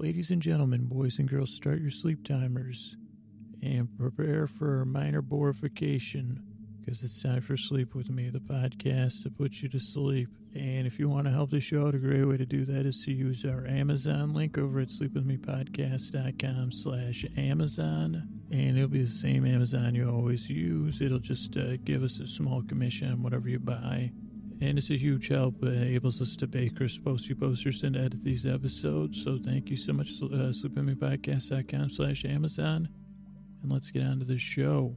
Ladies and gentlemen, boys and girls, start your sleep timers and prepare for minor borification because it's time for Sleep With Me, the podcast to put you to sleep. And if you want to help the show out, a great way to do that is to use our Amazon link over at sleepwithmepodcast.com slash Amazon. And it'll be the same Amazon you always use. It'll just uh, give us a small commission on whatever you buy. And it's a huge help. Uh, enables us to make Chris posty posters and edit these episodes. So thank you so much, uh, sleepwithmepodcast.com slash Amazon. And let's get on to the show.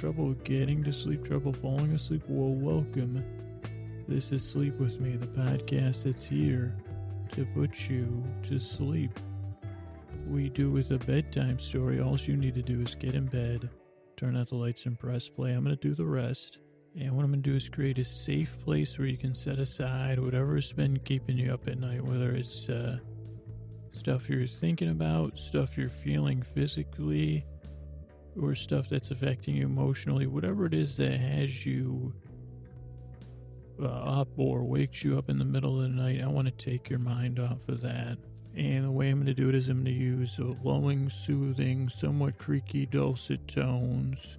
Trouble getting to sleep, trouble falling asleep? Well, welcome. This is Sleep With Me, the podcast that's here to put you to sleep. We do with a bedtime story. All you need to do is get in bed, turn out the lights, and press play. I'm going to do the rest. And what I'm going to do is create a safe place where you can set aside whatever's been keeping you up at night, whether it's uh, stuff you're thinking about, stuff you're feeling physically, or stuff that's affecting you emotionally, whatever it is that has you uh, up or wakes you up in the middle of the night, I want to take your mind off of that. And the way I'm going to do it is I'm going to use lulling, soothing, somewhat creaky, dulcet tones,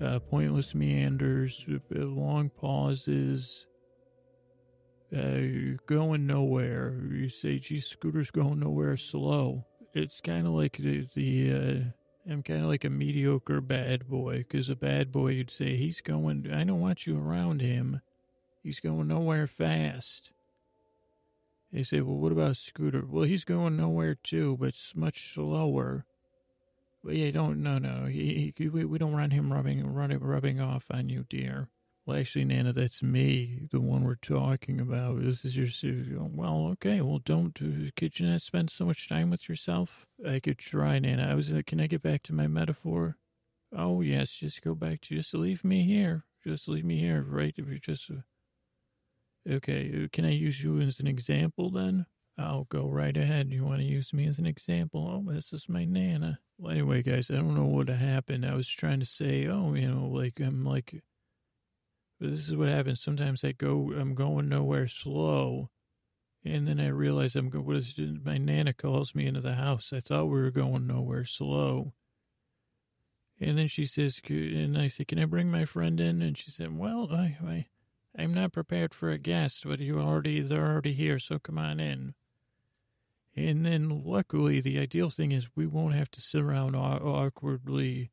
uh, pointless meanders, long pauses, uh, going nowhere. You say, geez, Scooter's going nowhere slow. It's kind of like the, the uh, I'm kind of like a mediocre bad boy, because a bad boy, you'd say, he's going, I don't want you around him. He's going nowhere fast. They say, well, what about Scooter? Well, he's going nowhere too, but it's much slower. But yeah, don't, no, no, he, he, we, we don't want him rubbing, running, rubbing off on you, dear. Well, actually, Nana, that's me, the one we're talking about. This is your, well, okay, well, don't, could you not spend so much time with yourself? I could try, Nana. I was, uh, can I get back to my metaphor? Oh, yes, just go back to, just leave me here. Just leave me here, right? If you just, uh, okay, uh, can I use you as an example then? I'll go right ahead. You want to use me as an example? Oh, this is my Nana. Well, anyway, guys, I don't know what happened. I was trying to say, oh, you know, like, I'm like, but this is what happens. Sometimes I go, I'm going nowhere slow. And then I realize I'm going, what is my Nana calls me into the house. I thought we were going nowhere slow. And then she says, and I say, can I bring my friend in? And she said, well, I, I, I'm not prepared for a guest, but you already, they're already here. So come on in. And then luckily the ideal thing is we won't have to sit around awkwardly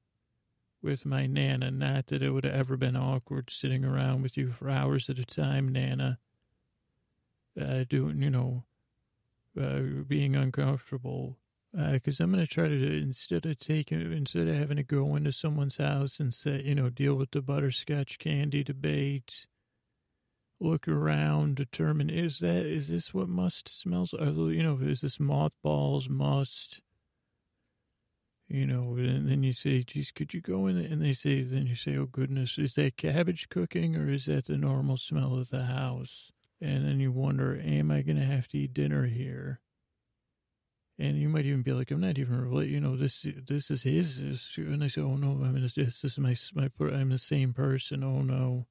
with my Nana. Not that it would have ever been awkward sitting around with you for hours at a time, Nana. Uh, doing, you know, uh, being uncomfortable. Because uh, I'm going to try to, instead of taking, instead of having to go into someone's house and say, you know, deal with the butterscotch candy debate, look around, determine, is that, is this what must smells? You know, is this mothballs must? You know, and then you say, geez, could you go in? And they say, then you say, oh goodness, is that cabbage cooking or is that the normal smell of the house? And then you wonder, am I going to have to eat dinner here? And you might even be like, I'm not even you know, this, this is his, and I say, oh no, I mean, this, this is my, my, I'm the same person. Oh no.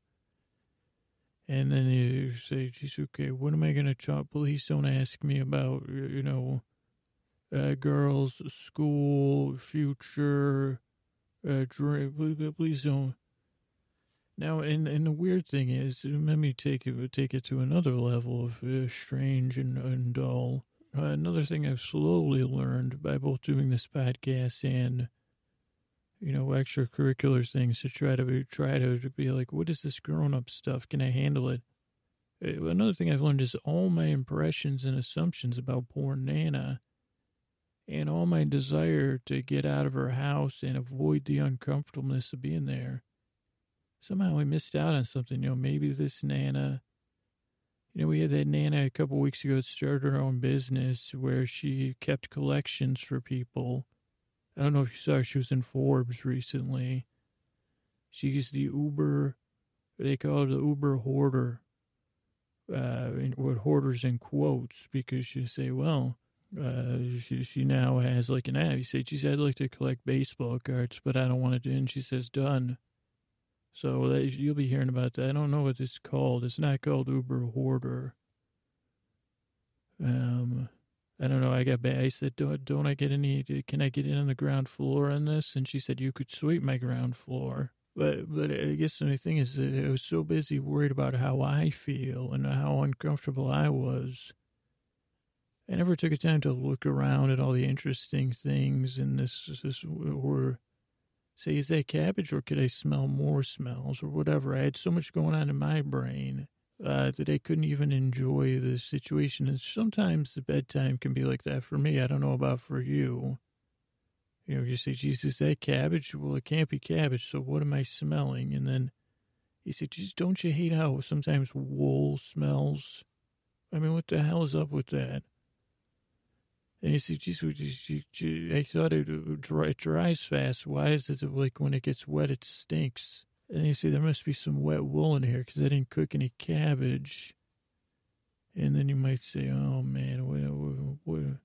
And then you say, geez, okay, what am I going to chop? Please don't ask me about, you know, uh, girls, school, future, uh, drink. Please don't. Now, and, and the weird thing is, let me take it take it to another level of uh, strange and, and dull. Uh, another thing I've slowly learned by both doing this podcast and, you know, extracurricular things to try to be, try to, to be like, what is this grown up stuff? Can I handle it? Uh, another thing I've learned is all my impressions and assumptions about poor Nana and all my desire to get out of her house and avoid the uncomfortableness of being there. Somehow I missed out on something. You know, maybe this Nana, you know, we had that Nana a couple weeks ago that started her own business where she kept collections for people. I don't know if you saw her, she was in Forbes recently. She's the Uber, they call her the Uber hoarder. uh, with hoarders in quotes because she say, well, uh, she, she now has like an app. You said, she said, I'd like to collect baseball cards, but I don't want to. Do and she says, done. So that, you'll be hearing about that. I don't know what it's called. It's not called Uber Hoarder. Um, I don't know. I got. I said, don't, don't I get any, can I get in on the ground floor on this? And she said, you could sweep my ground floor. But, but I guess the only thing is, I was so busy worried about how I feel and how uncomfortable I was. I never took a time to look around at all the interesting things in this, this or say, is that cabbage or could I smell more smells or whatever? I had so much going on in my brain uh, that I couldn't even enjoy the situation. And sometimes the bedtime can be like that for me. I don't know about for you. You know, you say, Jesus, that cabbage? Well, it can't be cabbage. So what am I smelling? And then he said, Jesus, don't you hate how sometimes wool smells? I mean, what the hell is up with that? And he said, geez, I thought it, dry, it dries fast. Why is it like when it gets wet, it stinks? And he said, there must be some wet wool in here because I didn't cook any cabbage. And then you might say, oh man, what, what, what?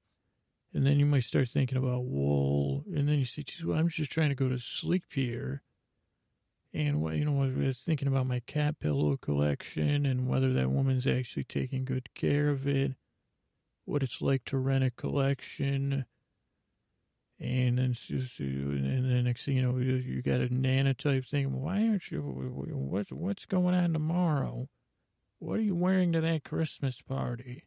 and then you might start thinking about wool. And then you say, geez, well, I'm just trying to go to sleep here. And what you know, I was thinking about my cat pillow collection and whether that woman's actually taking good care of it, what it's like to rent a collection and then, and then next thing you know, you, got a Nana type thing. Why aren't you? What's what's going on tomorrow? What are you wearing to that Christmas party?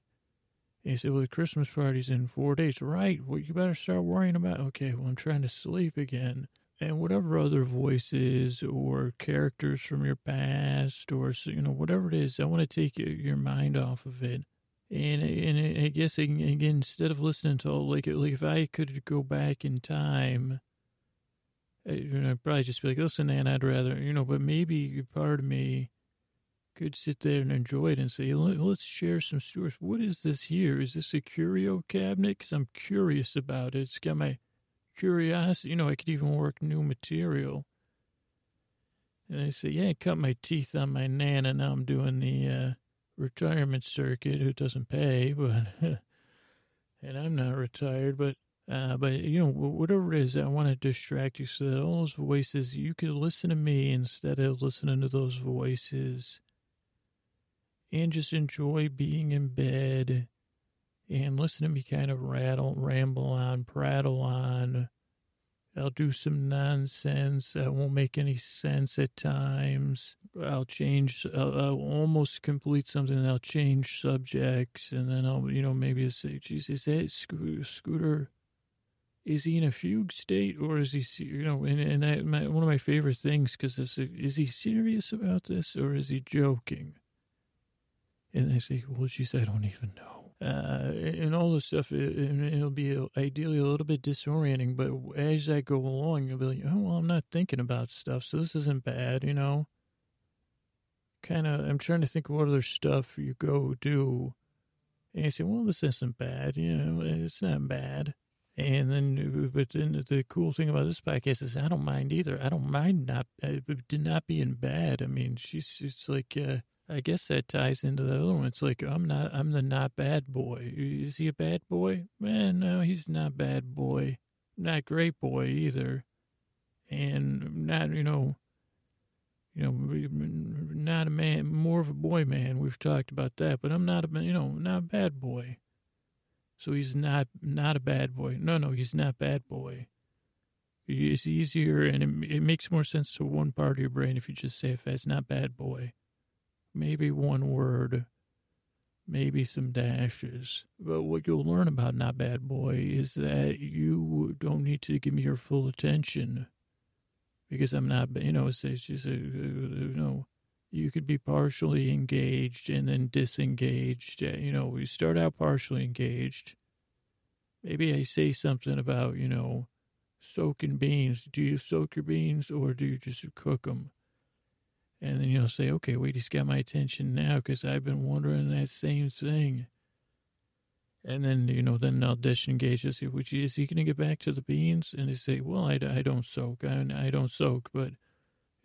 And he said, "Well, the Christmas party's in four days, right? Well, you better start worrying about. Okay, well, I'm trying to sleep again, and whatever other voices or characters from your past, or you know, whatever it is, I want to take your mind off of it." And and I guess again, instead of listening to all, like like if I could go back in time, I, you know, I'd probably just be like, listen, Ann, I'd rather, you know, but maybe part of me could sit there and enjoy it and say, let's share some stories. What is this here? Is this a curio cabinet? Because I'm curious about it. It's got my curiosity. You know, I could even work new material. And I say, yeah, I cut my teeth on my Nana. Now I'm doing the, uh, retirement circuit who doesn't pay, but and I'm not retired, but uh, but you know whatever it is, I want to distract you so that all those voices you can listen to me instead of listening to those voices, and just enjoy being in bed and listen to me kind of rattle, ramble on, prattle on I'll do some nonsense that won't make any sense at times. I'll change, I'll, I'll almost complete something, I'll change subjects, and then I'll, you know, maybe say, geez, is that Scooter, is he in a fugue state, or is he, you know, and, and I, my, one of my favorite things, because is he serious about this, or is he joking? And they say, well, said, I don't even know uh, and all this stuff. It, will be ideally a little bit disorienting, but as I go along, you'll be like, oh, well, I'm not thinking about stuff, so this isn't bad, you know? Kind of, I'm trying to think of what other stuff you go do. And you say, well, this isn't bad, you know, it's not bad. And then, but then the cool thing about this podcast is I don't mind either. I don't mind not, not being bad. I mean, she's, it's like, uh, I guess that ties into the other one. It's like I'm not. I'm the not bad boy. Is he a bad boy? Man, no, he's not bad boy. Not great boy either, and not you know. You know, not a man, more of a boy man. We've talked about that, but I'm not a you know not a bad boy. So he's not not a bad boy. No, no, he's not bad boy. It's easier and it, it makes more sense to one part of your brain if you just say if it's not bad boy maybe one word, maybe some dashes. But what you'll learn about Not Bad Boy is that you don't need to give me your full attention because I'm not, you know, it's, it's just, a, you know, you could be partially engaged and then disengaged. Uh, you know, we start out partially engaged. Maybe I say something about, you know, soaking beans. Do you soak your beans or do you just cook them? And then you'll say, okay, wait, he's got my attention now because I've been wondering that same thing. And then, you know, then I'll disengage and say, which is he going to get back to the beans? And they say, well, I, I don't soak. I, I don't soak, but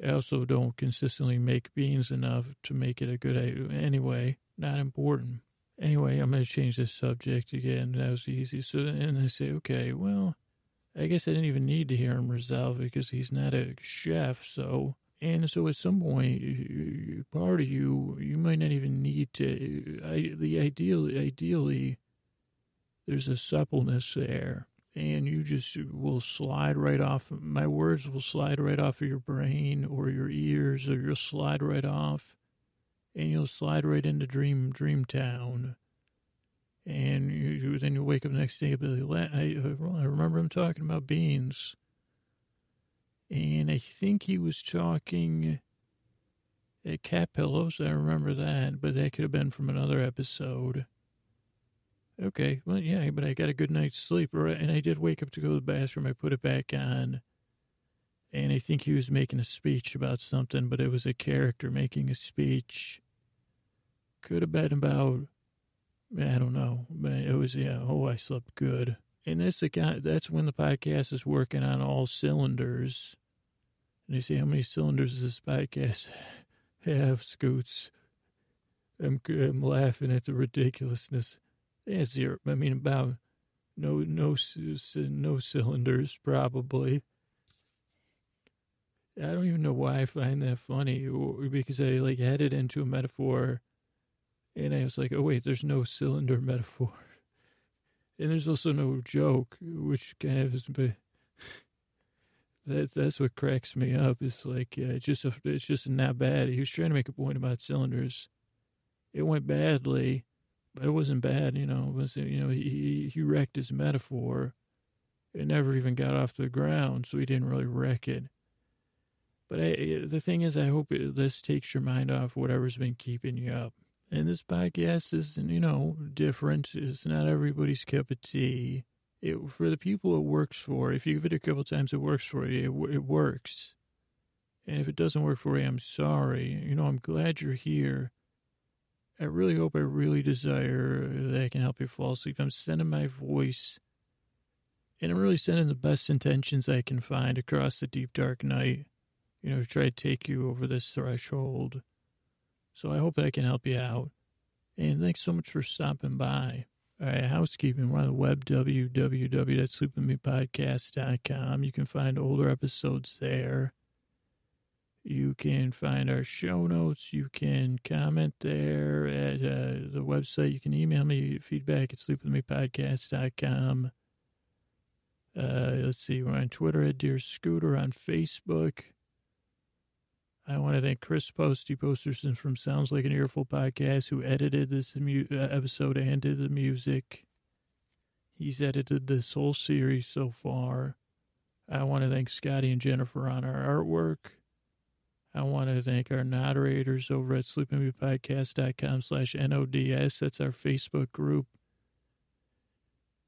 I also don't consistently make beans enough to make it a good, anyway, not important. Anyway, I'm going to change the subject again. That was easy. So, and I say, okay, well, I guess I didn't even need to hear him resolve because he's not a chef. So, and so at some point, part of you, you might not even need to, uh, I, the ideal, ideally, there's a suppleness there and you just will slide right off. My words will slide right off of your brain or your ears, or you'll slide right off, and you'll slide right into dream dream town. And you, then you wake up the next day. I, I remember him talking about beans, and I think he was talking at cat pillows. I remember that, but that could have been from another episode. Okay, well, yeah, but I got a good night's sleep, and I did wake up to go to the bathroom. I put it back on, and I think he was making a speech about something, but it was a character making a speech. Could have been about, I don't know, but it was yeah. Oh, I slept good, and that's the guy. That's when the podcast is working on all cylinders. You see how many cylinders this podcast have, Scoots? I'm, I'm laughing at the ridiculousness. Yeah, zero. I mean, about no, no, no cylinders, probably. I don't even know why I find that funny, because I like had it into a metaphor, and I was like, oh wait, there's no cylinder metaphor, and there's also no joke, which kind of is, but that's that's what cracks me up. It's like uh, it's just a, it's just not bad. He was trying to make a point about cylinders. It went badly but it wasn't bad, you know. It was you know he he wrecked his metaphor. It never even got off the ground, so he didn't really wreck it. But I, the thing is, I hope it, this takes your mind off whatever's been keeping you up. And this podcast is, you know, different. It's not everybody's cup of tea. It, for the people it works for, if you give it a couple times, it works for you. It, it works. And if it doesn't work for you, I'm sorry. You know, I'm glad you're here. I really hope I really desire that I can help you fall asleep. I'm sending my voice, and I'm really sending the best intentions I can find across the deep, dark night, you know, to try to take you over this threshold. So I hope that I can help you out. And thanks so much for stopping by. All right, housekeeping. We're on the web, www.sleepwithmepodcast.com. You can find older episodes there. You can find our show notes. You can comment there at uh, the website. You can email me feedback at sleepwithmepodcast.com. Uh, let's see. We're on Twitter at Dear Scooter, on Facebook. I want to thank Chris Posty Posterson from Sounds Like an Earful podcast, who edited this mu- uh, episode and did the music. He's edited this whole series so far. I want to thank Scotty and Jennifer on our artwork. I want to thank our moderators over at sleepingbeautypodcast.com slash NODS. That's our Facebook group.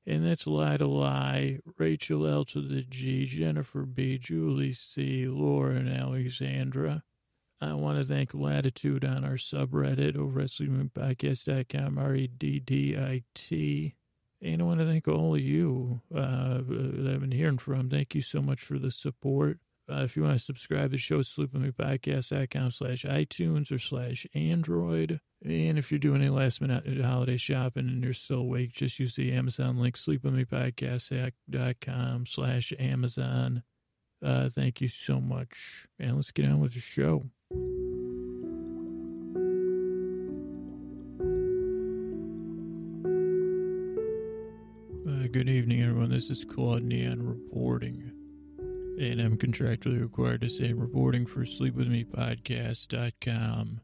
And that's Lie to Lie, Rachel L to the G, Jennifer B, Julie C, Laura and Alexandra. I want to thank Latitude on our subreddit over at sleepingbeautypodcast.com, R-E-D-D-I-T. And I want to thank all of you uh, that I've been hearing from. Thank you so much for the support. Uh, if you want to subscribe to the show, sleepwithmepodcast.com slash iTunes or slash Android. And if you're doing any last minute holiday shopping and you're still awake, just use the Amazon link, sleepwithmepodcast.com slash Amazon. Uh, thank you so much. And let's get on with the show. Uh, good evening, everyone. This is Claude Neon reporting and I'm contractually required to say I'm reporting for sleepwithmepodcast.com.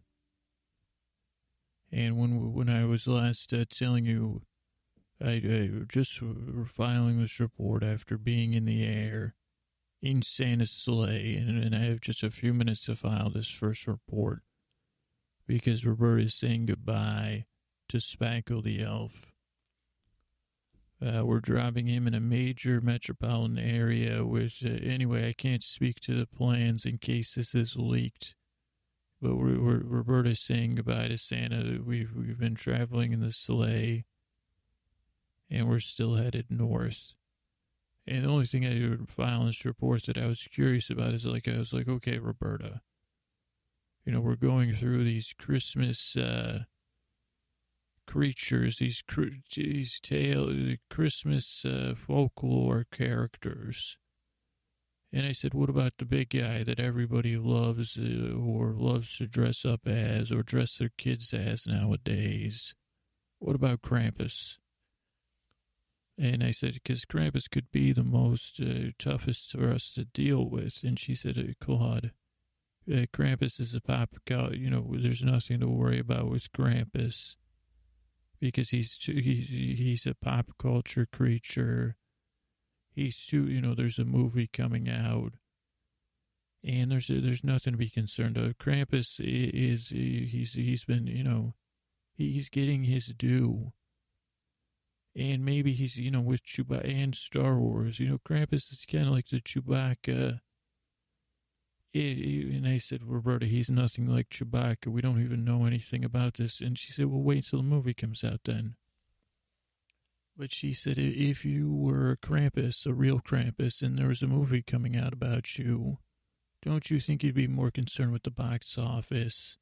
And when when I was last uh, telling you, I, I just filing this report after being in the air in Santa's sleigh, and, and I have just a few minutes to file this first report because Roberta is saying goodbye to Spackle the elf. Uh, we're dropping him in a major metropolitan area, which, uh, anyway, I can't speak to the plans in case this is leaked. But we're, we're, Roberta's saying goodbye to Santa. We've, we've been traveling in the sleigh, and we're still headed north. And the only thing I would file in this report that I was curious about is like, I was like, okay, Roberta, you know, we're going through these Christmas, uh, creatures, these these tale Christmas uh, folklore characters. And I said, what about the big guy that everybody loves uh, or loves to dress up as or dress their kids as nowadays? What about Krampus? And I said, because Krampus could be the most uh, toughest for us to deal with. And she said, uh, Claude, uh, Krampus is a pop, you know, there's nothing to worry about with Krampus because he's he's he's a pop culture creature. He's too, you know, there's a movie coming out, and there's there's nothing to be concerned of. Krampus is he's he's been, you know, he's getting his due. And maybe he's, you know, with Chewbacca and Star Wars. You know, Krampus is kind of like the Chewbacca it, and I said, Roberta, he's nothing like Chewbacca. We don't even know anything about this. And she said, well, wait till the movie comes out then. But she said, if you were a Krampus, a real Krampus, and there was a movie coming out about you, don't you think you'd be more concerned with the box office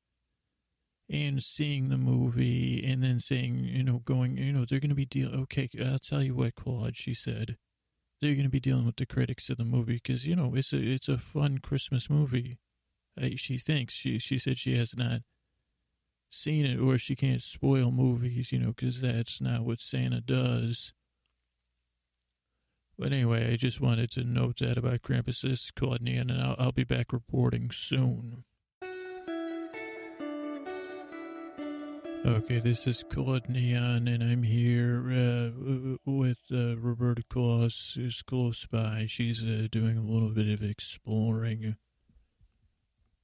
and seeing the movie and then saying, you know, going, you know, they're going to be deal. Okay, I'll tell you what, Claude, she said they're going to be dealing with the critics of the movie because you know it's a it's a fun Christmas movie. Uh, she thinks she she said she has not seen it or she can't spoil movies, you know, because that's not what Santa does. But anyway, I just wanted to note that about Krampus. This is Claude Neon, and I'll, I'll be back reporting soon. Okay, this is Claude Neon, and I'm here uh, with uh, Roberta Claus, who's close by. She's uh, doing a little bit of exploring,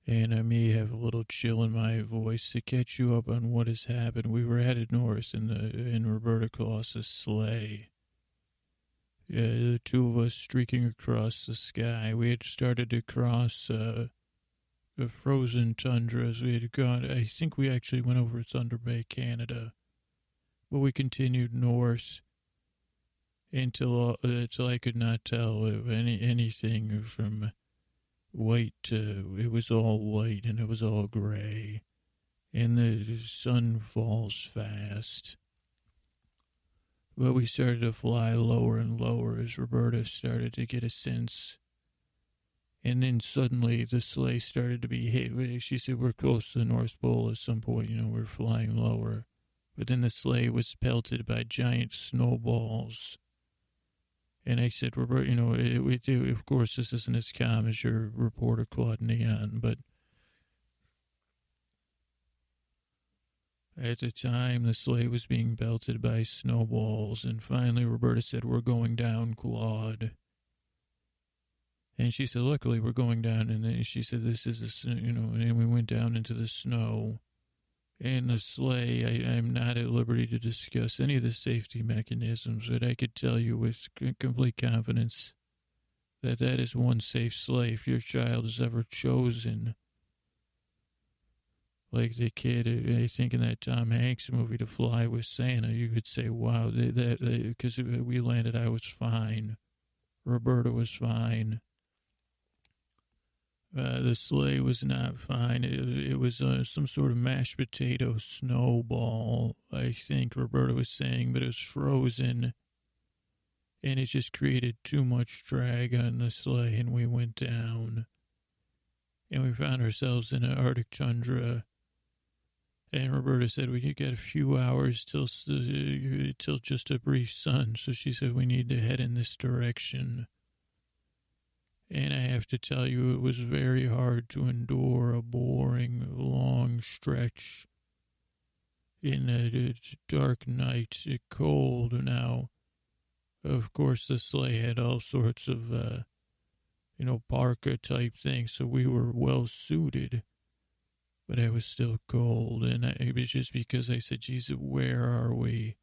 and I may have a little chill in my voice to catch you up on what has happened. We were headed north in the in Roberta Claus's sleigh. Yeah, the two of us streaking across the sky. We had started to cross uh, the frozen tundras. We had gone, I think we actually went over Thunder Bay, Canada, but we continued north until uh, until I could not tell any anything from white to it was all white and it was all gray, and the sun falls fast. But we started to fly lower and lower as Roberta started to get a sense and then suddenly the sleigh started to be hit. She said, We're close to the North Pole at some point, you know, we're flying lower. But then the sleigh was pelted by giant snowballs. And I said, Robert, you know, it, it, of course, this isn't as calm as your reporter, Claude Neon, but At the time, the sleigh was being belted by snowballs, and finally Roberta said, We're going down, Claude. And she said, luckily we're going down. And then she said, this is, a, you know, and we went down into the snow. And the sleigh, I, am not at liberty to discuss any of the safety mechanisms, but I could tell you with complete confidence that that is one safe sleigh if your child is ever chosen. Like the kid, I think in that Tom Hanks movie, To Fly with Santa, you could say, wow, that because we landed, I was fine. Roberta was fine. Uh, the sleigh was not fine. It, it was uh, some sort of mashed potato snowball, I think Roberta was saying, but it was frozen. And it just created too much drag on the sleigh, and we went down. And we found ourselves in an Arctic tundra. And Roberta said we could get a few hours till till just a brief sun. So she said we need to head in this direction. And I have to tell you, it was very hard to endure a boring, long stretch in a dark night, cold. Now, of course, the sleigh had all sorts of, uh, you know, parka type things, so we were well suited. But I was still cold, and I, it was just because I said, Jesus, where are we?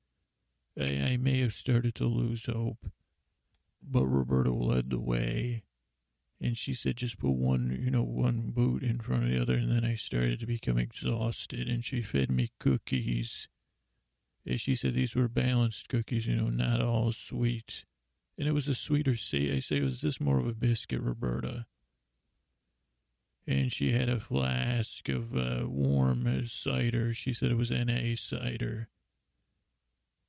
I, I may have started to lose hope. But Roberta led the way and she said just put one you know one boot in front of the other and then i started to become exhausted and she fed me cookies. And she said these were balanced cookies you know not all sweet. And it was a sweeter say i say was this more of a biscuit roberta? And she had a flask of uh, warm cider. She said it was na cider.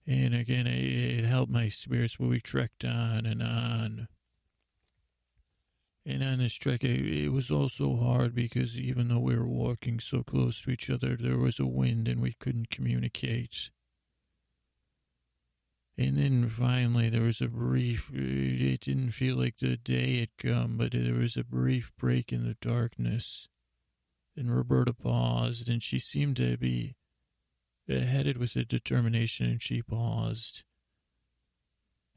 And again, it helped my spirits, but we trekked on and on. And on this trek, it, it was also hard because even though we were walking so close to each other, there was a wind and we couldn't communicate. And then finally, there was a brief, it didn't feel like the day had come, but there was a brief break in the darkness. And Roberta paused, and she seemed to be uh, headed with a determination, and she paused.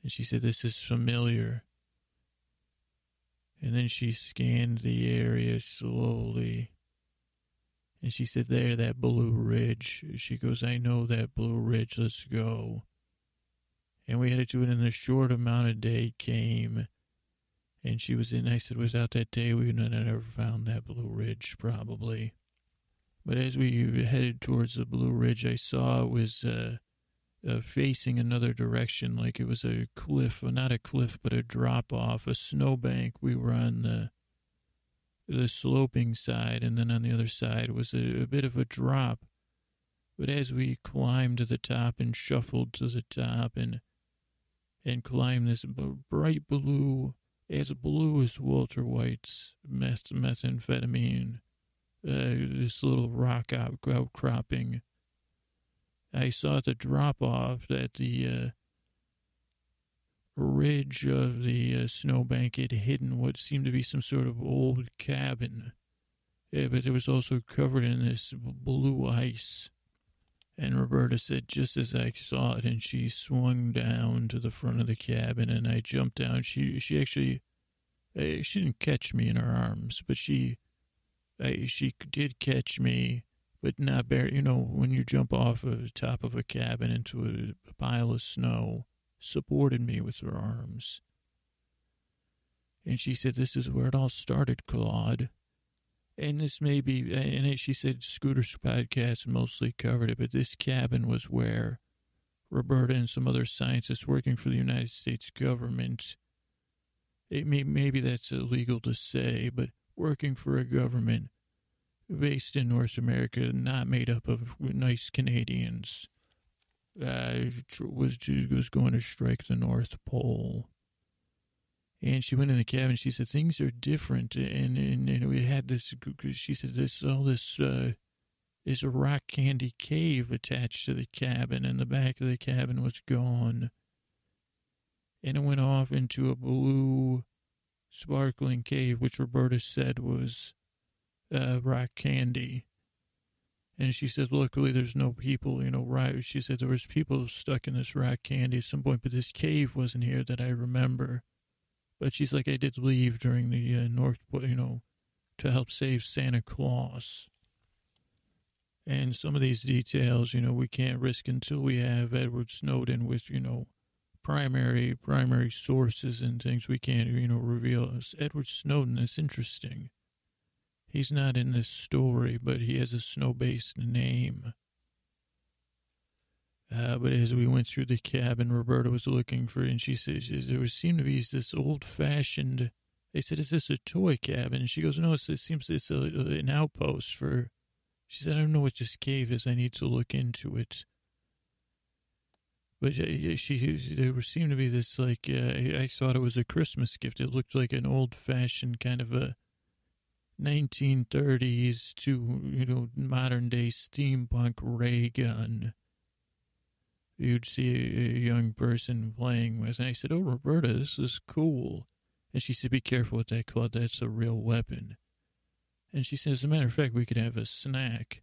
And she said, This is familiar. And then she scanned the area slowly. And she said, There, that blue ridge. She goes, I know that blue ridge. Let's go. And we headed to it, and the short amount of day came. And she was in. I said, Without that day, we would not have ever found that blue ridge, probably. But as we headed towards the blue ridge, I saw it was. Uh, uh, facing another direction, like it was a cliff, well, not a cliff, but a drop off, a snowbank. We were on the the sloping side, and then on the other side was a, a bit of a drop. But as we climbed to the top and shuffled to the top and and climbed this bright blue, as blue as Walter White's meth, methamphetamine, uh, this little rock out, outcropping I saw the drop off at the uh, ridge of the uh, snowbank had hidden what seemed to be some sort of old cabin. Yeah, but it was also covered in this blue ice. And Roberta said, just as I saw it, and she swung down to the front of the cabin, and I jumped down. She she actually, uh, she didn't catch me in her arms, but she, uh, she did catch me but not bare. You know, when you jump off of the top of a cabin into a, a pile of snow, supported me with her arms. And she said, This is where it all started, Claude. And this may be, and it, she said, Scooter's podcast mostly covered it, but this cabin was where Roberta and some other scientists working for the United States government, it may, maybe that's illegal to say, but working for a government based in North America, not made up of nice Canadians, uh, was was going to strike the North Pole. And she went in the cabin. She said things are different, and and, and we had this. She said this all this uh, is a rock candy cave attached to the cabin, and the back of the cabin was gone. And it went off into a blue, sparkling cave, which Roberta said was uh, rock candy. And she said, luckily there's no people, you know, right. She said there was people stuck in this rock candy at some point, but this cave wasn't here that I remember. But she's like, I did leave during the uh, North, you know, to help save Santa Claus. And some of these details, you know, we can't risk until we have Edward Snowden with, you know, primary primary sources and things we can't, you know, reveal. Edward Snowden is interesting. He's not in this story, but he has a snow based name. Uh, but as we went through the cabin, Roberta was looking for, and she says there seemed to be this old fashioned. They said, "Is this a toy cabin?" She goes, "No, it seems it's a, an outpost for." She said, "I don't know what this cave is. I need to look into it." But she, there seemed to be this like uh, I thought it was a Christmas gift. It looked like an old fashioned kind of a 1930s to, you know, modern day steampunk ray gun you'd see a, young person playing with. And I said, Oh, Roberta, this is cool. And she said, Be careful with that, Claude. That's a real weapon. And she said, As a matter of fact, we could have a snack.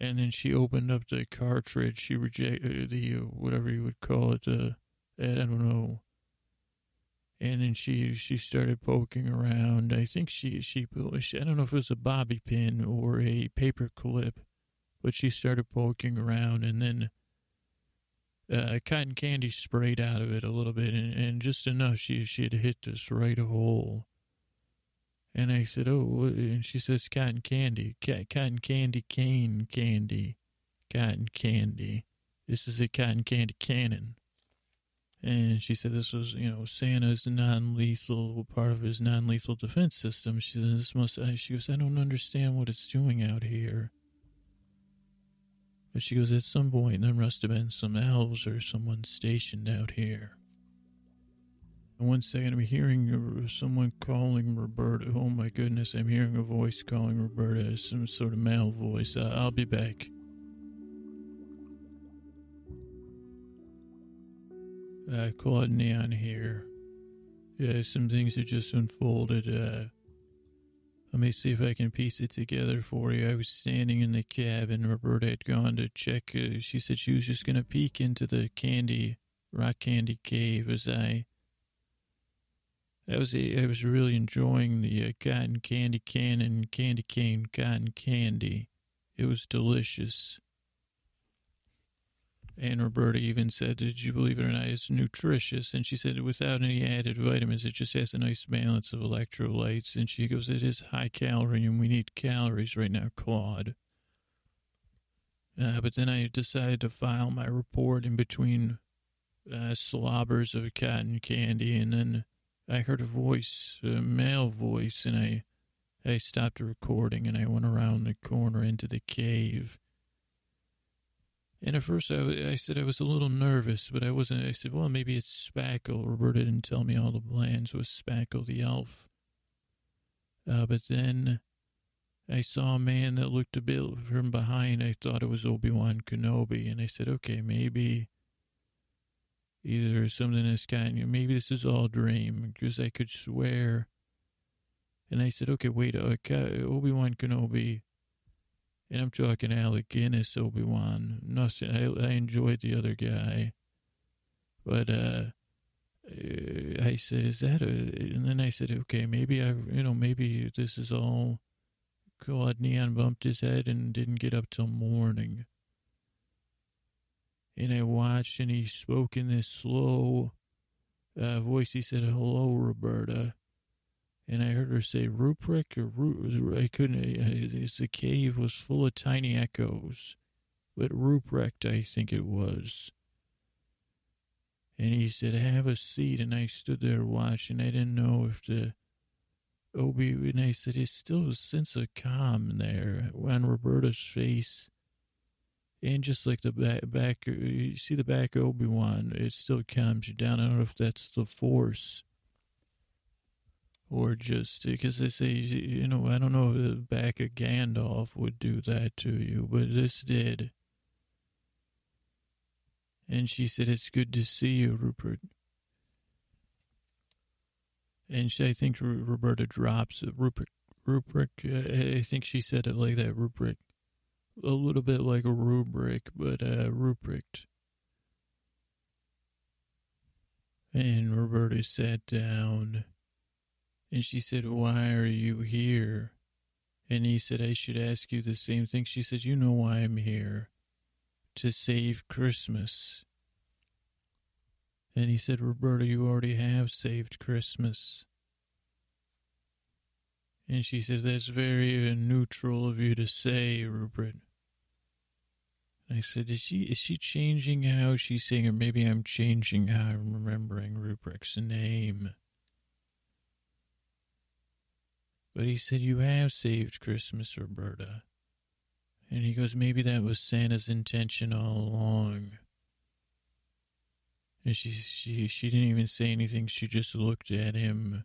And then she opened up the cartridge. She rejected uh, the, uh, whatever you would call it, uh, I don't know, and then she she started poking around. I think she she I don't know if it was a bobby pin or a paper clip, but she started poking around, and then uh, cotton candy sprayed out of it a little bit, and, and just enough. She she had hit this right hole. And I said, "Oh," and she says, "Cotton candy, cotton candy, cane candy, cotton candy. This is a cotton candy cannon." And she said this was, you know, Santa's non-lethal part of his non-lethal defense system. She said this must. She goes, I don't understand what it's doing out here. But she goes, at some point, there must have been some elves or someone stationed out here. And one second, I'm hearing someone calling Roberta. Oh my goodness, I'm hearing a voice calling Roberta, some sort of male voice. Uh, I'll be back. Uh, Claude Neon here. Yeah, some things have just unfolded. Uh, let me see if I can piece it together for you. I was standing in the cab and Roberta had gone to check. Uh, she said she was just going to peek into the candy, rock candy cave as I. I was I was really enjoying the uh, cotton candy can and candy cane cotton candy. It was delicious. And Roberta even said, Did you believe it or not, it's nutritious. And she said, without any added vitamins, it just has a nice balance of electrolytes. And she goes, It is high calorie, and we need calories right now, Claude. Uh, but then I decided to file my report in between uh, slobbers of cotton candy, and then I heard a voice, a male voice, and I, I stopped recording and I went around the corner into the cave. And at first, I, I said I was a little nervous, but I wasn't. I said, well, maybe it's Spackle. Roberta didn't tell me all the plans with Spackle the elf. Uh, but then I saw a man that looked a bit from behind. I thought it was Obi Wan Kenobi. And I said, okay, maybe either something this kind, maybe this is all a dream, because I could swear. And I said, okay, wait, uh, Obi Wan Kenobi and I'm talking Alec Guinness, Obi Wan. Nothing. I, I enjoyed the other guy, but uh, I said, "Is that a?" And then I said, "Okay, maybe I, you know, maybe this is all." Claude Neon bumped his head and didn't get up till morning. And I watched, and he spoke in this slow uh, voice. He said, "Hello, Roberta." And I heard her say Ruprecht or Ru- I couldn't. The cave was full of tiny echoes, but Ruprecht, I think it was. And he said, "Have a seat," and I stood there watching. I didn't know if the Obi, and I said, "It's still a sense of calm there on Roberta's face." And just like the back, back you see the back Obi Wan, it still calms you down. I don't know if that's the Force or just because they say, you know, I don't know if the back of Gandalf would do that to you, but this did. And she said, It's good to see you, Rupert. And she, I think Roberta drops Rupert. Rupert, uh, I think she said it like that, Rupert. A little bit like a rubric, but uh, Rupert. And Roberta sat down and she said, Why are you here? And he said, I should ask you the same thing. She said, You know why I'm here. To save Christmas. And he said, Roberta, you already have saved Christmas. And she said, That's very neutral of you to say, Rupert. I said, Is she is she changing how she's saying, or maybe I'm changing how I'm remembering Rupert's name? But he said, You have saved Christmas, Roberta. And he goes, Maybe that was Santa's intention all along. And she, she, she didn't even say anything. She just looked at him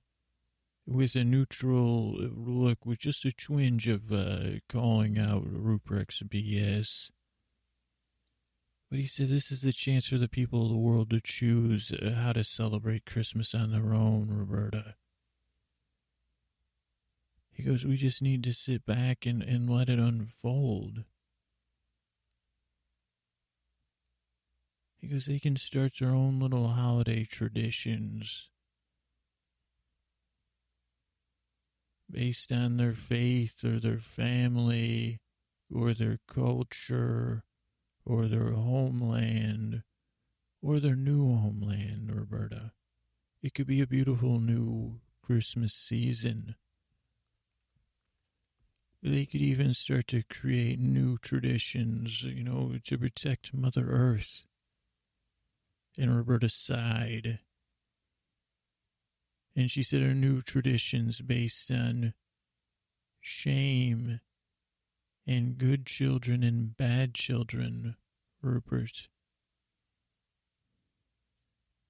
with a neutral look, with just a twinge of uh, calling out Ruprecht's BS. But he said, This is the chance for the people of the world to choose uh, how to celebrate Christmas on their own, Roberta. He goes, We just need to sit back and, and let it unfold. He goes, They can start their own little holiday traditions based on their faith or their family or their culture or their homeland or their new homeland, Roberta. It could be a beautiful new Christmas season. They could even start to create new traditions, you know, to protect Mother Earth. And Roberta sighed. And she said Our new traditions based on shame and good children and bad children, Rupert.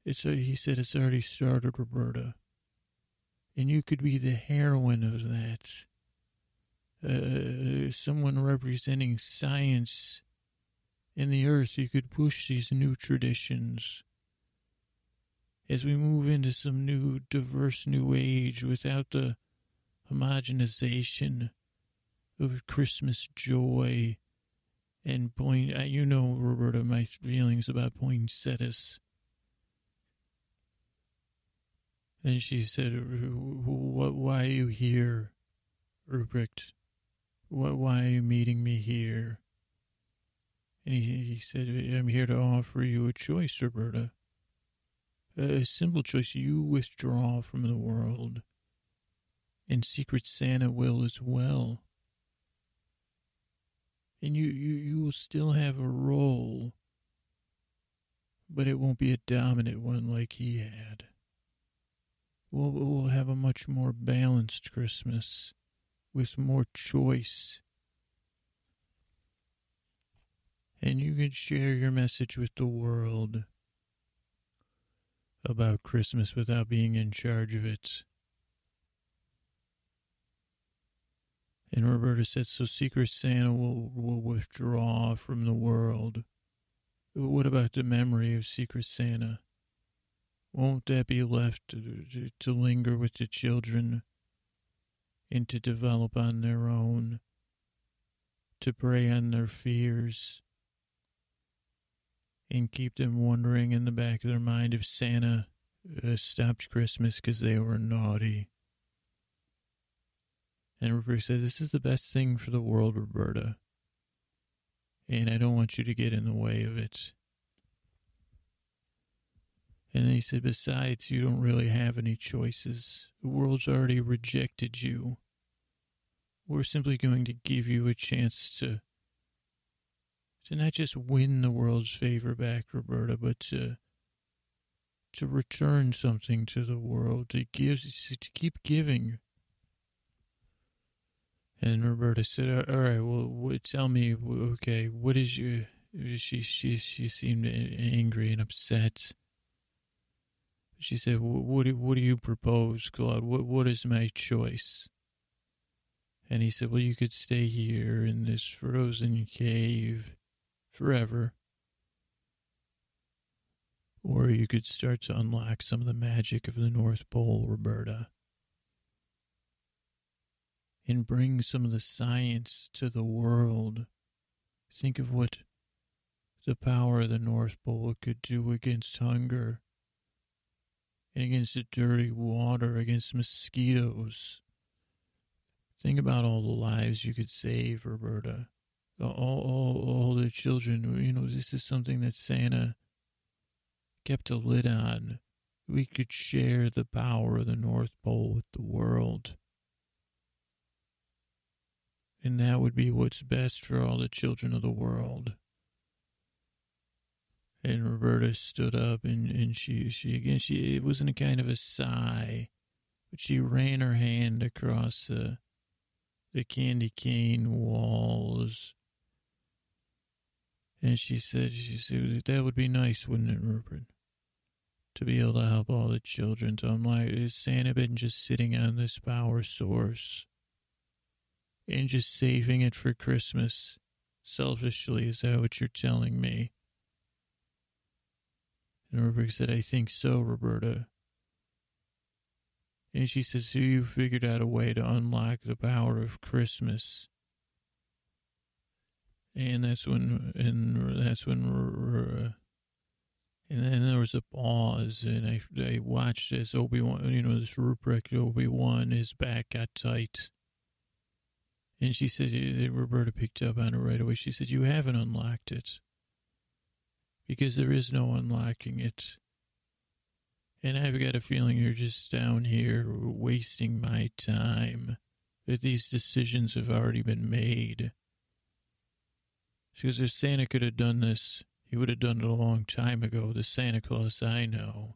It's a, he said it's already started, Roberta. And you could be the heroine of that. Uh, someone representing science in the earth. You could push these new traditions as we move into some new, diverse new age without the homogenization of Christmas joy and point. Uh, you know, Roberta, my feelings about poinsettias. And she said, "What? Why are you here, Ruprecht? Why are you meeting me here?" And he, he said, "I'm here to offer you a choice, Roberta. A simple choice. You withdraw from the world, and Secret Santa will as well. And you, you, you will still have a role, but it won't be a dominant one like he had." we'll, we'll have a much more balanced Christmas with more choice. And you can share your message with the world about Christmas without being in charge of it. And Roberta said, so Secret Santa will, will withdraw from the world. But What about the memory of Secret Santa? Won't that be left to, to linger with the children and to develop on their own, to prey on their fears, and keep them wondering in the back of their mind if Santa uh, stopped Christmas because they were naughty? And Roberta said, This is the best thing for the world, Roberta. And I don't want you to get in the way of it. And he said, Besides, you don't really have any choices. The world's already rejected you. We're simply going to give you a chance to to not just win the world's favor back, Roberta, but to to return something to the world, to give, to keep giving. And Roberta said, "All right, well, tell me, okay, what is your?" She she she seemed angry and upset. She said, what do, what do you propose, Claude? What, what is my choice? And he said, well, you could stay here in this frozen cave forever. Or you could start to unlock some of the magic of the North Pole, Roberta. And bring some of the science to the world. Think of what the power of the North Pole could do against hunger and against the dirty water, against mosquitoes. Think about all the lives you could save, Roberta. All, all, all the children. You know, this is something that Santa kept a lid on. We could share the power of the North Pole with the world. And that would be what's best for all the children of the world. And Roberta stood up and, and she, she, again, she, it wasn't a kind of a sigh, but she ran her hand across the, the candy cane walls. And she said, she said, that would be nice, wouldn't it, Rupert? To be able to help all the children. So I'm like, is Santa been just sitting on this power source and just saving it for Christmas? Selfishly, is that what you're telling me? Rebecca said, I think so, Roberta. And she said, So you figured out a way to unlock the power of Christmas. And that's when, and that's when, and then there was a pause, and I, I watched as Obi Wan, you know, this Ruprecht Obi Wan, his back got tight. And she said, Roberta picked up on it right away. She said, You haven't unlocked it because there is no unlocking it. And I've got a feeling you're just down here wasting my time, that these decisions have already been made. Because if Santa could have done this, he would have done it a long time ago, the Santa Claus I know.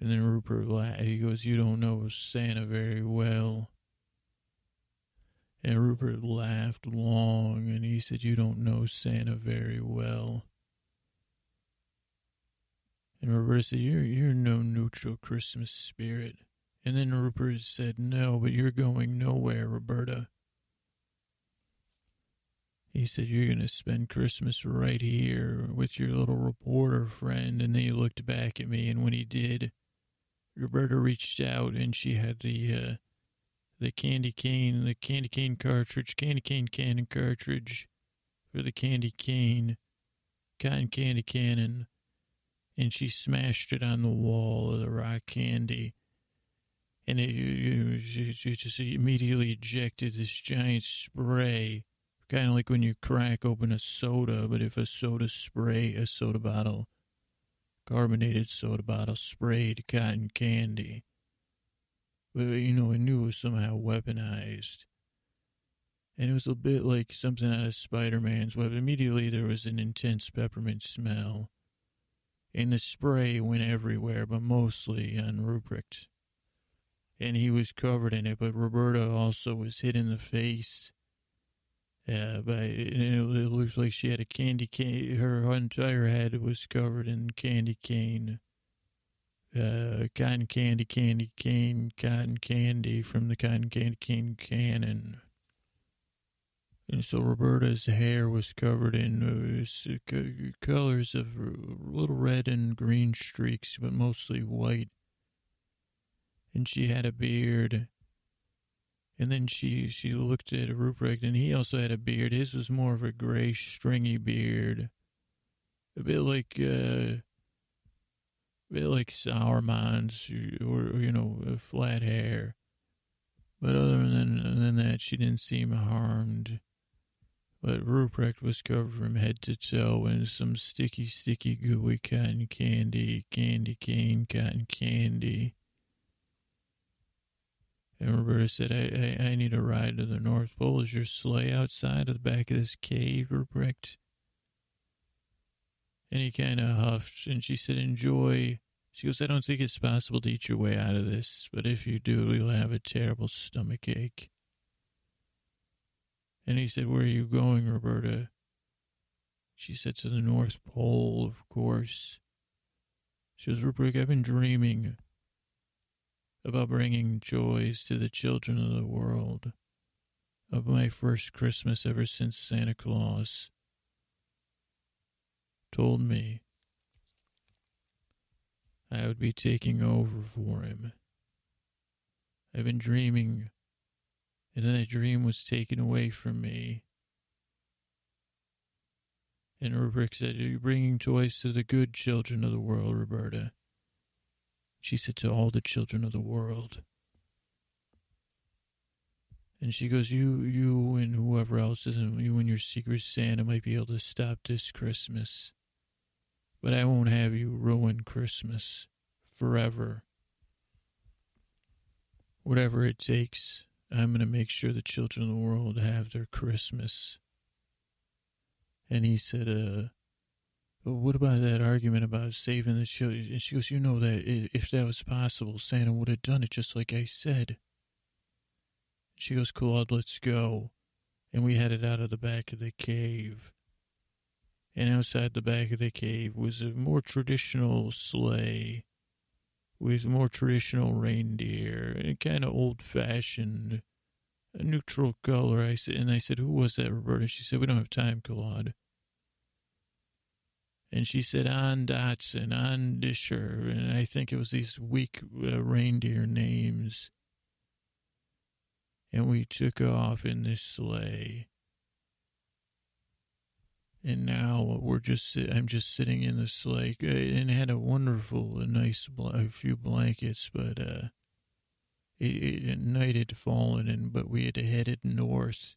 And then Rupert, he goes, You don't know Santa very well. And Rupert laughed long and he said, You don't know Santa very well. And Roberta said, You're, you're no neutral Christmas spirit. And then Rupert said, No, but you're going nowhere, Roberta. He said, You're going to spend Christmas right here with your little reporter friend. And then he looked back at me, and when he did, Roberta reached out and she had the uh, the candy cane, the candy cane cartridge, candy cane cannon cartridge for the candy cane, cotton candy cannon, and she smashed it on the wall of the rock candy. And it, it, she just immediately ejected this giant spray, kind of like when you crack open a soda, but if a soda spray, a soda bottle, carbonated soda bottle sprayed cotton candy. But, uh, you know, I knew it was somehow weaponized. And it was a bit like something out of Spider Man's web. Immediately there was an intense peppermint smell. And the spray went everywhere, but mostly on Ruprecht. And he was covered in it, but Roberta also was hit in the face. Uh, yeah, but it, it looked like she had a candy cane. Her entire head was covered in candy cane uh, cotton candy, candy cane, cotton candy from the cotton candy cane cannon. And so Roberta's hair was covered in uh, colors of little red and green streaks, but mostly white. And she had a beard. And then she, she looked at Ruprecht, and he also had a beard. His was more of a gray, stringy beard. A bit like uh, like Sauron's or, you know, uh, flat hair. But other than, than that, she didn't seem harmed. But Ruprecht was covered from head to toe in some sticky, sticky, gooey cotton candy, candy cane, cotton candy. And Roberta said, I, I, I need a ride to the North Pole. Is your sleigh outside of the back of this cave, Ruprecht? And he kind of huffed, and she said, Enjoy. She goes, I don't think it's possible to eat your way out of this, but if you do, you'll have a terrible stomach ache. And he said, Where are you going, Roberta? She said, To the North Pole, of course. She goes, Rupert, I've been dreaming about bringing joys to the children of the world. Of my first Christmas ever since Santa Claus told me I would be taking over for him. I've been dreaming, and then that dream was taken away from me. And Rupert said, Are you bringing toys to the good children of the world, Roberta? She said, To all the children of the world. And she goes, You, you, and whoever else is, you and your secret Santa might be able to stop this Christmas. But I won't have you ruin Christmas forever. Whatever it takes, I'm going to make sure the children of the world have their Christmas. And he said, uh, but what about that argument about saving the children? And she goes, You know that if that was possible, Santa would have done it just like I said. She goes, Claude, let's go. And we headed out of the back of the cave and outside the back of the cave was a more traditional sleigh with more traditional reindeer and kind of old fashioned, a neutral color. I said, and I said, "Who was that, Roberta?" She said, "We don't have time, Claude." And she said, "On Dotson, on Disher," and I think it was these weak uh, reindeer names. And we took off in this sleigh and now we're just I'm just sitting in this lake uh, and had a wonderful, a nice, a few blankets, but uh, it, it, night had fallen, and but we had headed north,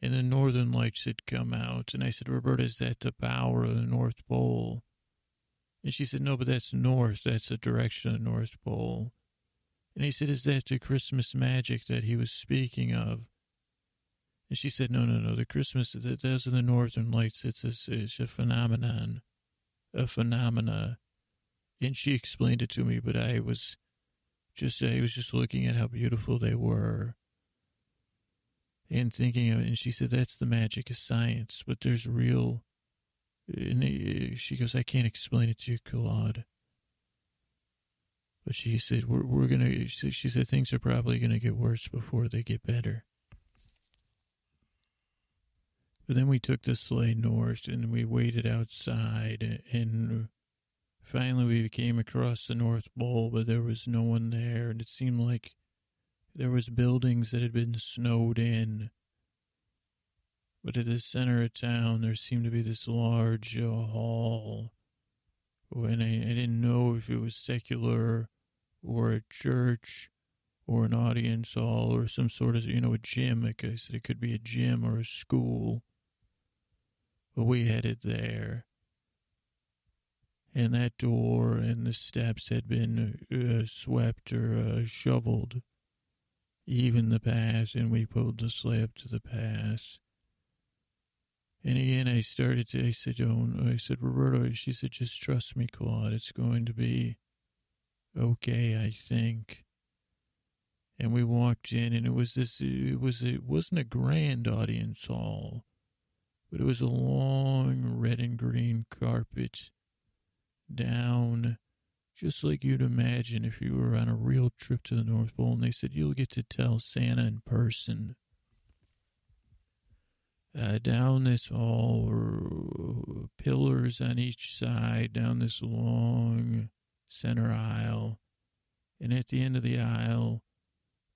and the northern lights had come out, and I said, Roberta, is that the power of the North Pole? And she said, No, but that's north. That's the direction of the North Pole. And he said, Is that the Christmas magic that he was speaking of? And she said, no, no, no, the Christmas, those are the northern lights. It's a, it's a phenomenon, a phenomena. And she explained it to me, but I was just, I was just looking at how beautiful they were. and thinking of. And she said, that's the magic of science, but there's real. And she goes, I can't explain it to you, Claude. But she said, we're, we're going to, she said, things are probably going to get worse before they get better. But then we took the sleigh north and we waited outside and finally we came across the North Pole, but there was no one there. And it seemed like there was buildings that had been snowed in. But at the center of town, there seemed to be this large uh, hall. And I, I didn't know if it was secular or a church or an audience hall or some sort of, you know, a gym. I said, it could be a gym or a school. We headed there. And that door and the steps had been uh, swept or uh, shoveled. Even the pass, and we pulled the sleigh up to the pass. And again, I started to, I said, oh, I said, Roberto, she said, just trust me, Claude. It's going to be okay, I think. And we walked in, and it was this, it was, it wasn't a grand audience hall but it was a long red and green carpet down just like you'd imagine if you were on a real trip to the North Pole and they said you'll get to tell Santa in person. Uh, down this hall were pillars on each side, down this long center aisle. And at the end of the aisle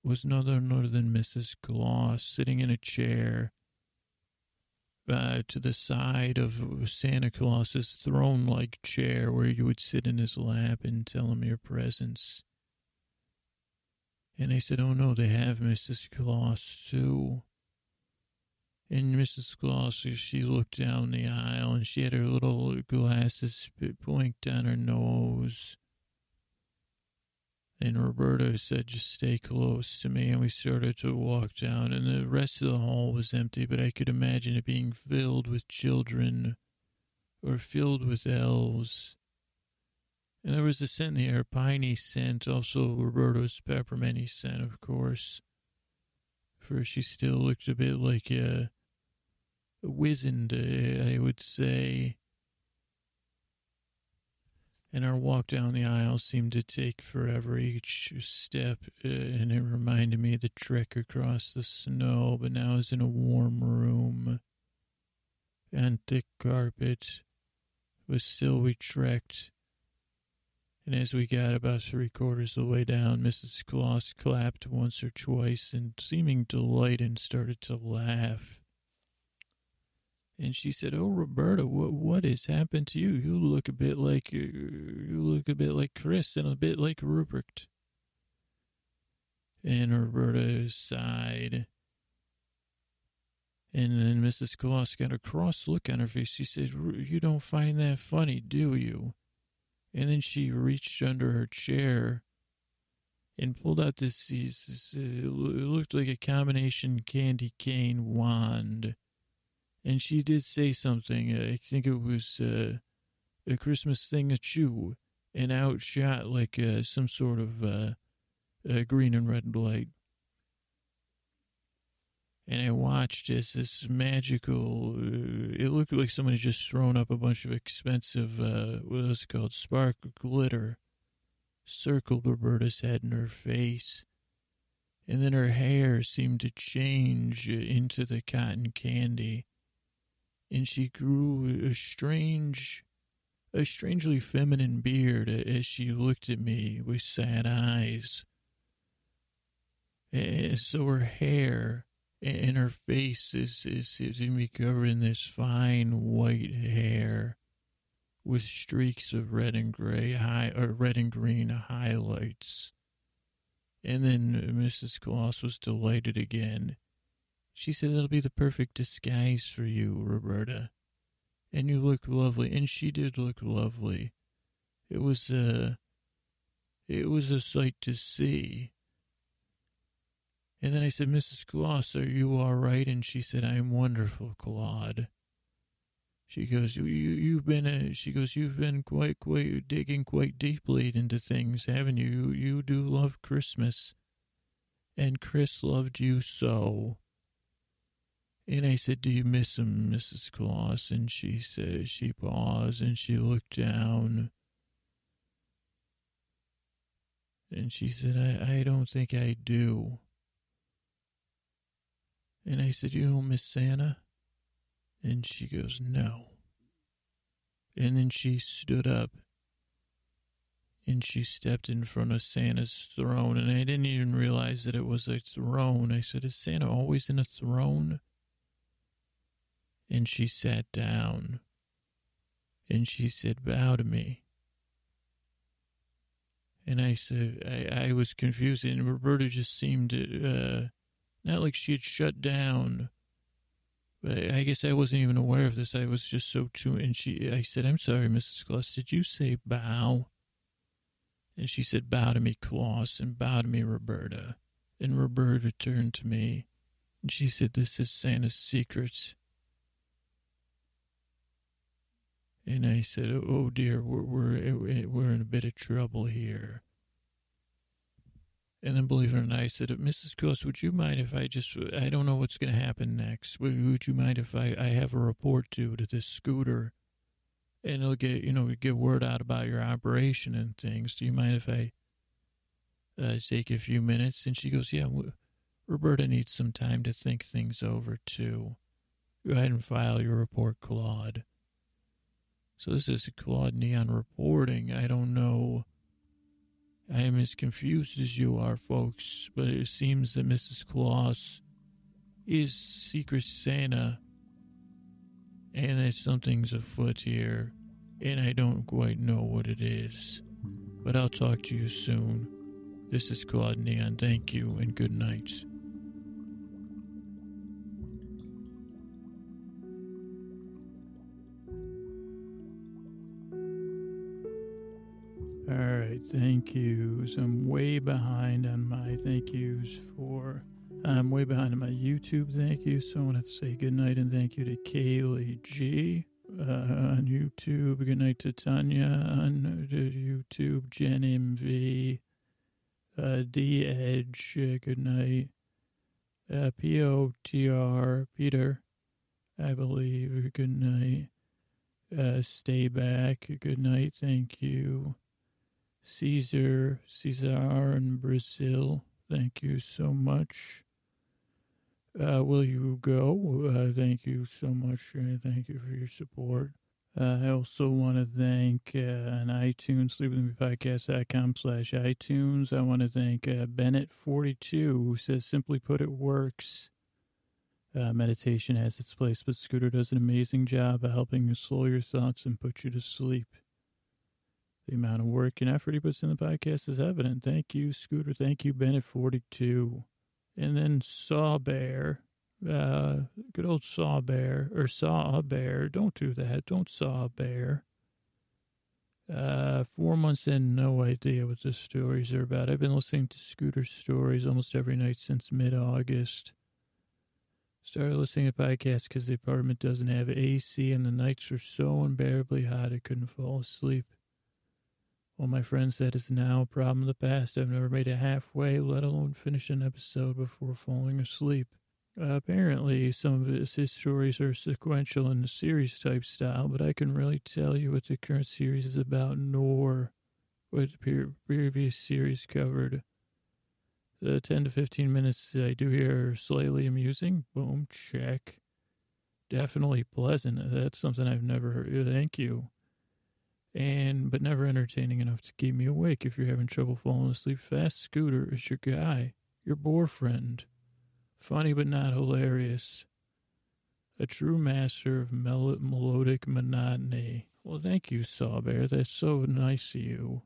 was none other than Mrs. Claus sitting in a chair uh, to the side of Santa Claus's throne like chair where you would sit in his lap and tell him your presents. And I said, Oh no, they have Mrs. Claus too. And Mrs. Claus, she looked down the aisle and she had her little glasses blinked on her nose. And Roberto said, just stay close to me. And we started to walk down, and the rest of the hall was empty, but I could imagine it being filled with children or filled with elves. And there was a scent in the air, piney scent, also Roberto's pepperminty scent, of course. For she still looked a bit like a, a wizened, I would say and our walk down the aisle seemed to take forever each step, uh, and it reminded me of the trek across the snow, but now was in a warm room and thick carpet. But still, we trekked, and as we got about three quarters of the way down, Mrs. Claus clapped once or twice in seeming delight and started to laugh. And she said, "Oh, Roberta, what what has happened to you? You look a bit like uh, you look a bit like Chris and a bit like Rupert." And Roberta sighed. And then Mrs. Claus got a cross look on her face. She said, "You don't find that funny, do you?" And then she reached under her chair and pulled out this, this it looked like a combination candy cane wand and she did say something. Uh, I think it was uh, a Christmas thing, a chew, and out shot like uh, some sort of uh, green and red light. And I watched as this magical, uh, it looked like somebody just thrown up a bunch of expensive, uh, what was it called, spark glitter, circled Roberta's head and her face. And then her hair seemed to change into the cotton candy and she grew a strange, a strangely feminine beard as she looked at me with sad eyes. And so her hair and her face is, is, is to be covered in this fine white hair with streaks of red and gray high or red and green highlights. And then Mrs. Claus was delighted again she said it'll be the perfect disguise for you, Roberta. And you look lovely. And she did look lovely. It was a, it was a sight to see. And then I said, Mrs. Claus, are you all right? And she said, I'm wonderful, Claude. She goes, you, you, have been, a, she goes, you've been quite, quite digging quite deeply into things, haven't you? You do love Christmas. And Chris loved you so. And I said, Do you miss him, Mrs. Claus? And she said, She paused and she looked down. And she said, I, I don't think I do. And I said, You don't miss Santa? And she goes, No. And then she stood up and she stepped in front of Santa's throne. And I didn't even realize that it was a throne. I said, Is Santa always in a throne? And she sat down and she said, Bow to me. And I said, I, I was confused. And Roberta just seemed, uh, not like she had shut down. But I guess I wasn't even aware of this. I was just so. And she, I said, I'm sorry, Mrs. Claus. Did you say bow? And she said, bow to me, Claus, and bow to me, Roberta. And Roberta turned to me and she said, this is Santa's secrets. And I said, oh dear, we're, we're, we're in a bit of trouble here. And then, believe it or not, I said, Mrs. Claus, would you mind if I just, I don't know what's going to happen next. Would, would you mind if I, I have a report to to this scooter? And it'll get, you know, get word out about your operation and things. Do you mind if I uh, take a few minutes? And she goes, yeah, Roberta needs some time to think things over, too. Go ahead and file your report, Claude. So this is Claude Neon reporting. I don't know I am as confused as you are, folks, but it seems that Mrs. Claus is Secret Santa, and that something's afoot here, and I don't quite know what it is. But I'll talk to you soon. This is Claude Neon. Thank you, and good night. All right, thank yous. I'm way behind on my thank yous for. I'm way behind on my YouTube thank you, so I want to say good night and thank you to Kaylee G uh, on YouTube. Good night to Tanya on YouTube. Jen MV, uh, D Edge. Uh, good night. Uh, P O T R Peter, I believe. Good night. Uh, stay back. Good night. Thank you. Caesar, Cesar in Brazil. Thank you so much. Uh, will you go? Uh, thank you so much. Uh, thank you for your support. Uh, I also want to thank uh, on iTunes, sleepwithmepodcast.com slash iTunes. I want to thank uh, Bennett42, who says, simply put, it works. Uh, meditation has its place, but Scooter does an amazing job of helping you slow your thoughts and put you to sleep. The amount of work and effort he puts in the podcast is evident. Thank you, Scooter. Thank you, Bennett42. And then Saw Bear. Uh, good old Saw Bear. Or Saw Bear. Don't do that. Don't Saw Bear. Uh, four months in, no idea what the stories are about. I've been listening to Scooter stories almost every night since mid August. Started listening to podcasts because the apartment doesn't have AC and the nights are so unbearably hot I couldn't fall asleep. Well, my friend said it's now a problem of the past. I've never made it halfway, let alone finish an episode before falling asleep. Uh, apparently, some of his, his stories are sequential in the series type style, but I can really tell you what the current series is about, nor what the previous series covered. The 10 to 15 minutes I do here are slightly amusing. Boom, check. Definitely pleasant. That's something I've never heard. Thank you and but never entertaining enough to keep me awake. If you're having trouble falling asleep, Fast Scooter is your guy, your boyfriend. Funny but not hilarious. A true master of mel- melodic monotony. Well, thank you, Sawbear. That's so nice of you.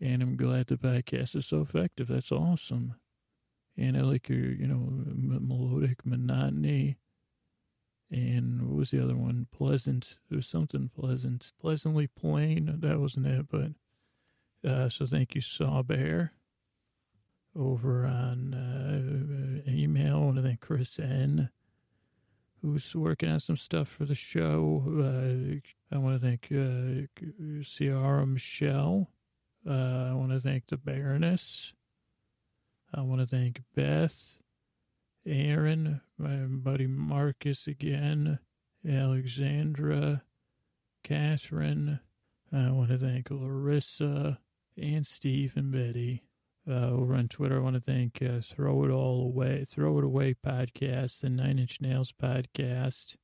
And I'm glad the podcast is so effective. That's awesome. And I like your, you know, m- melodic monotony and what was the other one? Pleasant. It was something pleasant. Pleasantly plain. That wasn't it, but uh, so thank you, Sawbear. Over on uh, email, I want to thank Chris N, who's working on some stuff for the show. Uh, I want to thank uh, Ciara Michelle. Uh, I want to thank the Baroness. I want to thank Beth Aaron, my buddy Marcus again, Alexandra, Catherine. I want to thank Larissa and Steve and Betty. Uh, over on Twitter, I want to thank uh, Throw It All Away, Throw It Away podcast, the Nine Inch Nails podcast.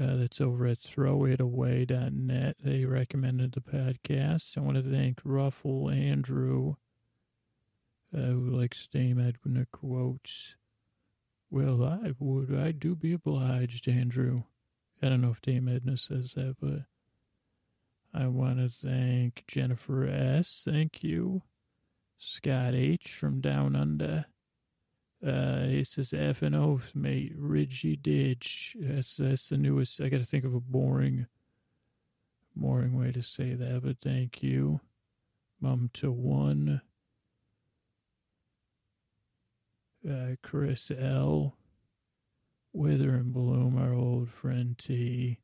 Uh, that's over at throwitaway.net. They recommended the podcast. I want to thank Ruffle Andrew, who likes Dame Edna quotes. Well, I would, I do be obliged, Andrew. I don't know if Dame Edna says that, but I want to thank Jennifer S. Thank you. Scott H. from Down Under. Uh, he says F and oath, mate. Ridgy ditch. That's that's the newest. I got to think of a boring, boring way to say that, but thank you. Mum to one. Uh, Chris L. Wither and Bloom, our old friend T,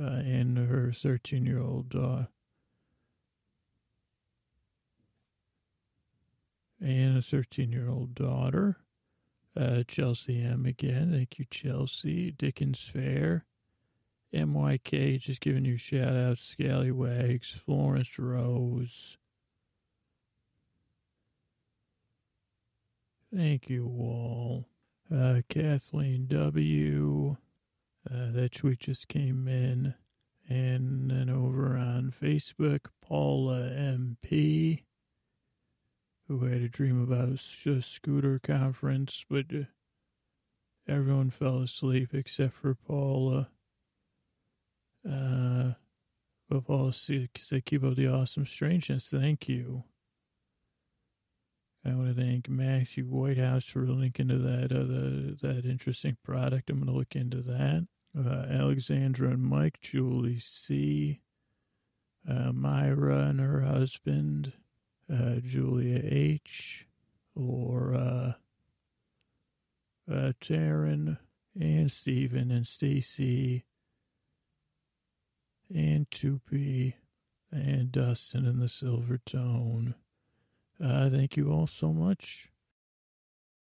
uh, and her 13 year old daughter. And a 13 year old daughter. Uh, Chelsea M again. Thank you, Chelsea. Dickens Fair. MYK just giving you shout outs. Scallywags. Florence Rose. Thank you all. Uh, Kathleen W. Uh, that tweet just came in. And then over on Facebook, Paula MP who had a dream about a scooter conference, but uh, everyone fell asleep except for Paula. Uh, but Paula said, keep up the awesome strangeness. Thank you. I want to thank Maxie Whitehouse for linking to that uh, that interesting product. I'm going to look into that. Uh, Alexandra and Mike, Julie C, uh, Myra and her husband, uh, Julia H, Laura, uh, Taryn, and Stephen and Stacy, and Tupi, and Dustin and the Silver Tone. Uh, thank you all so much.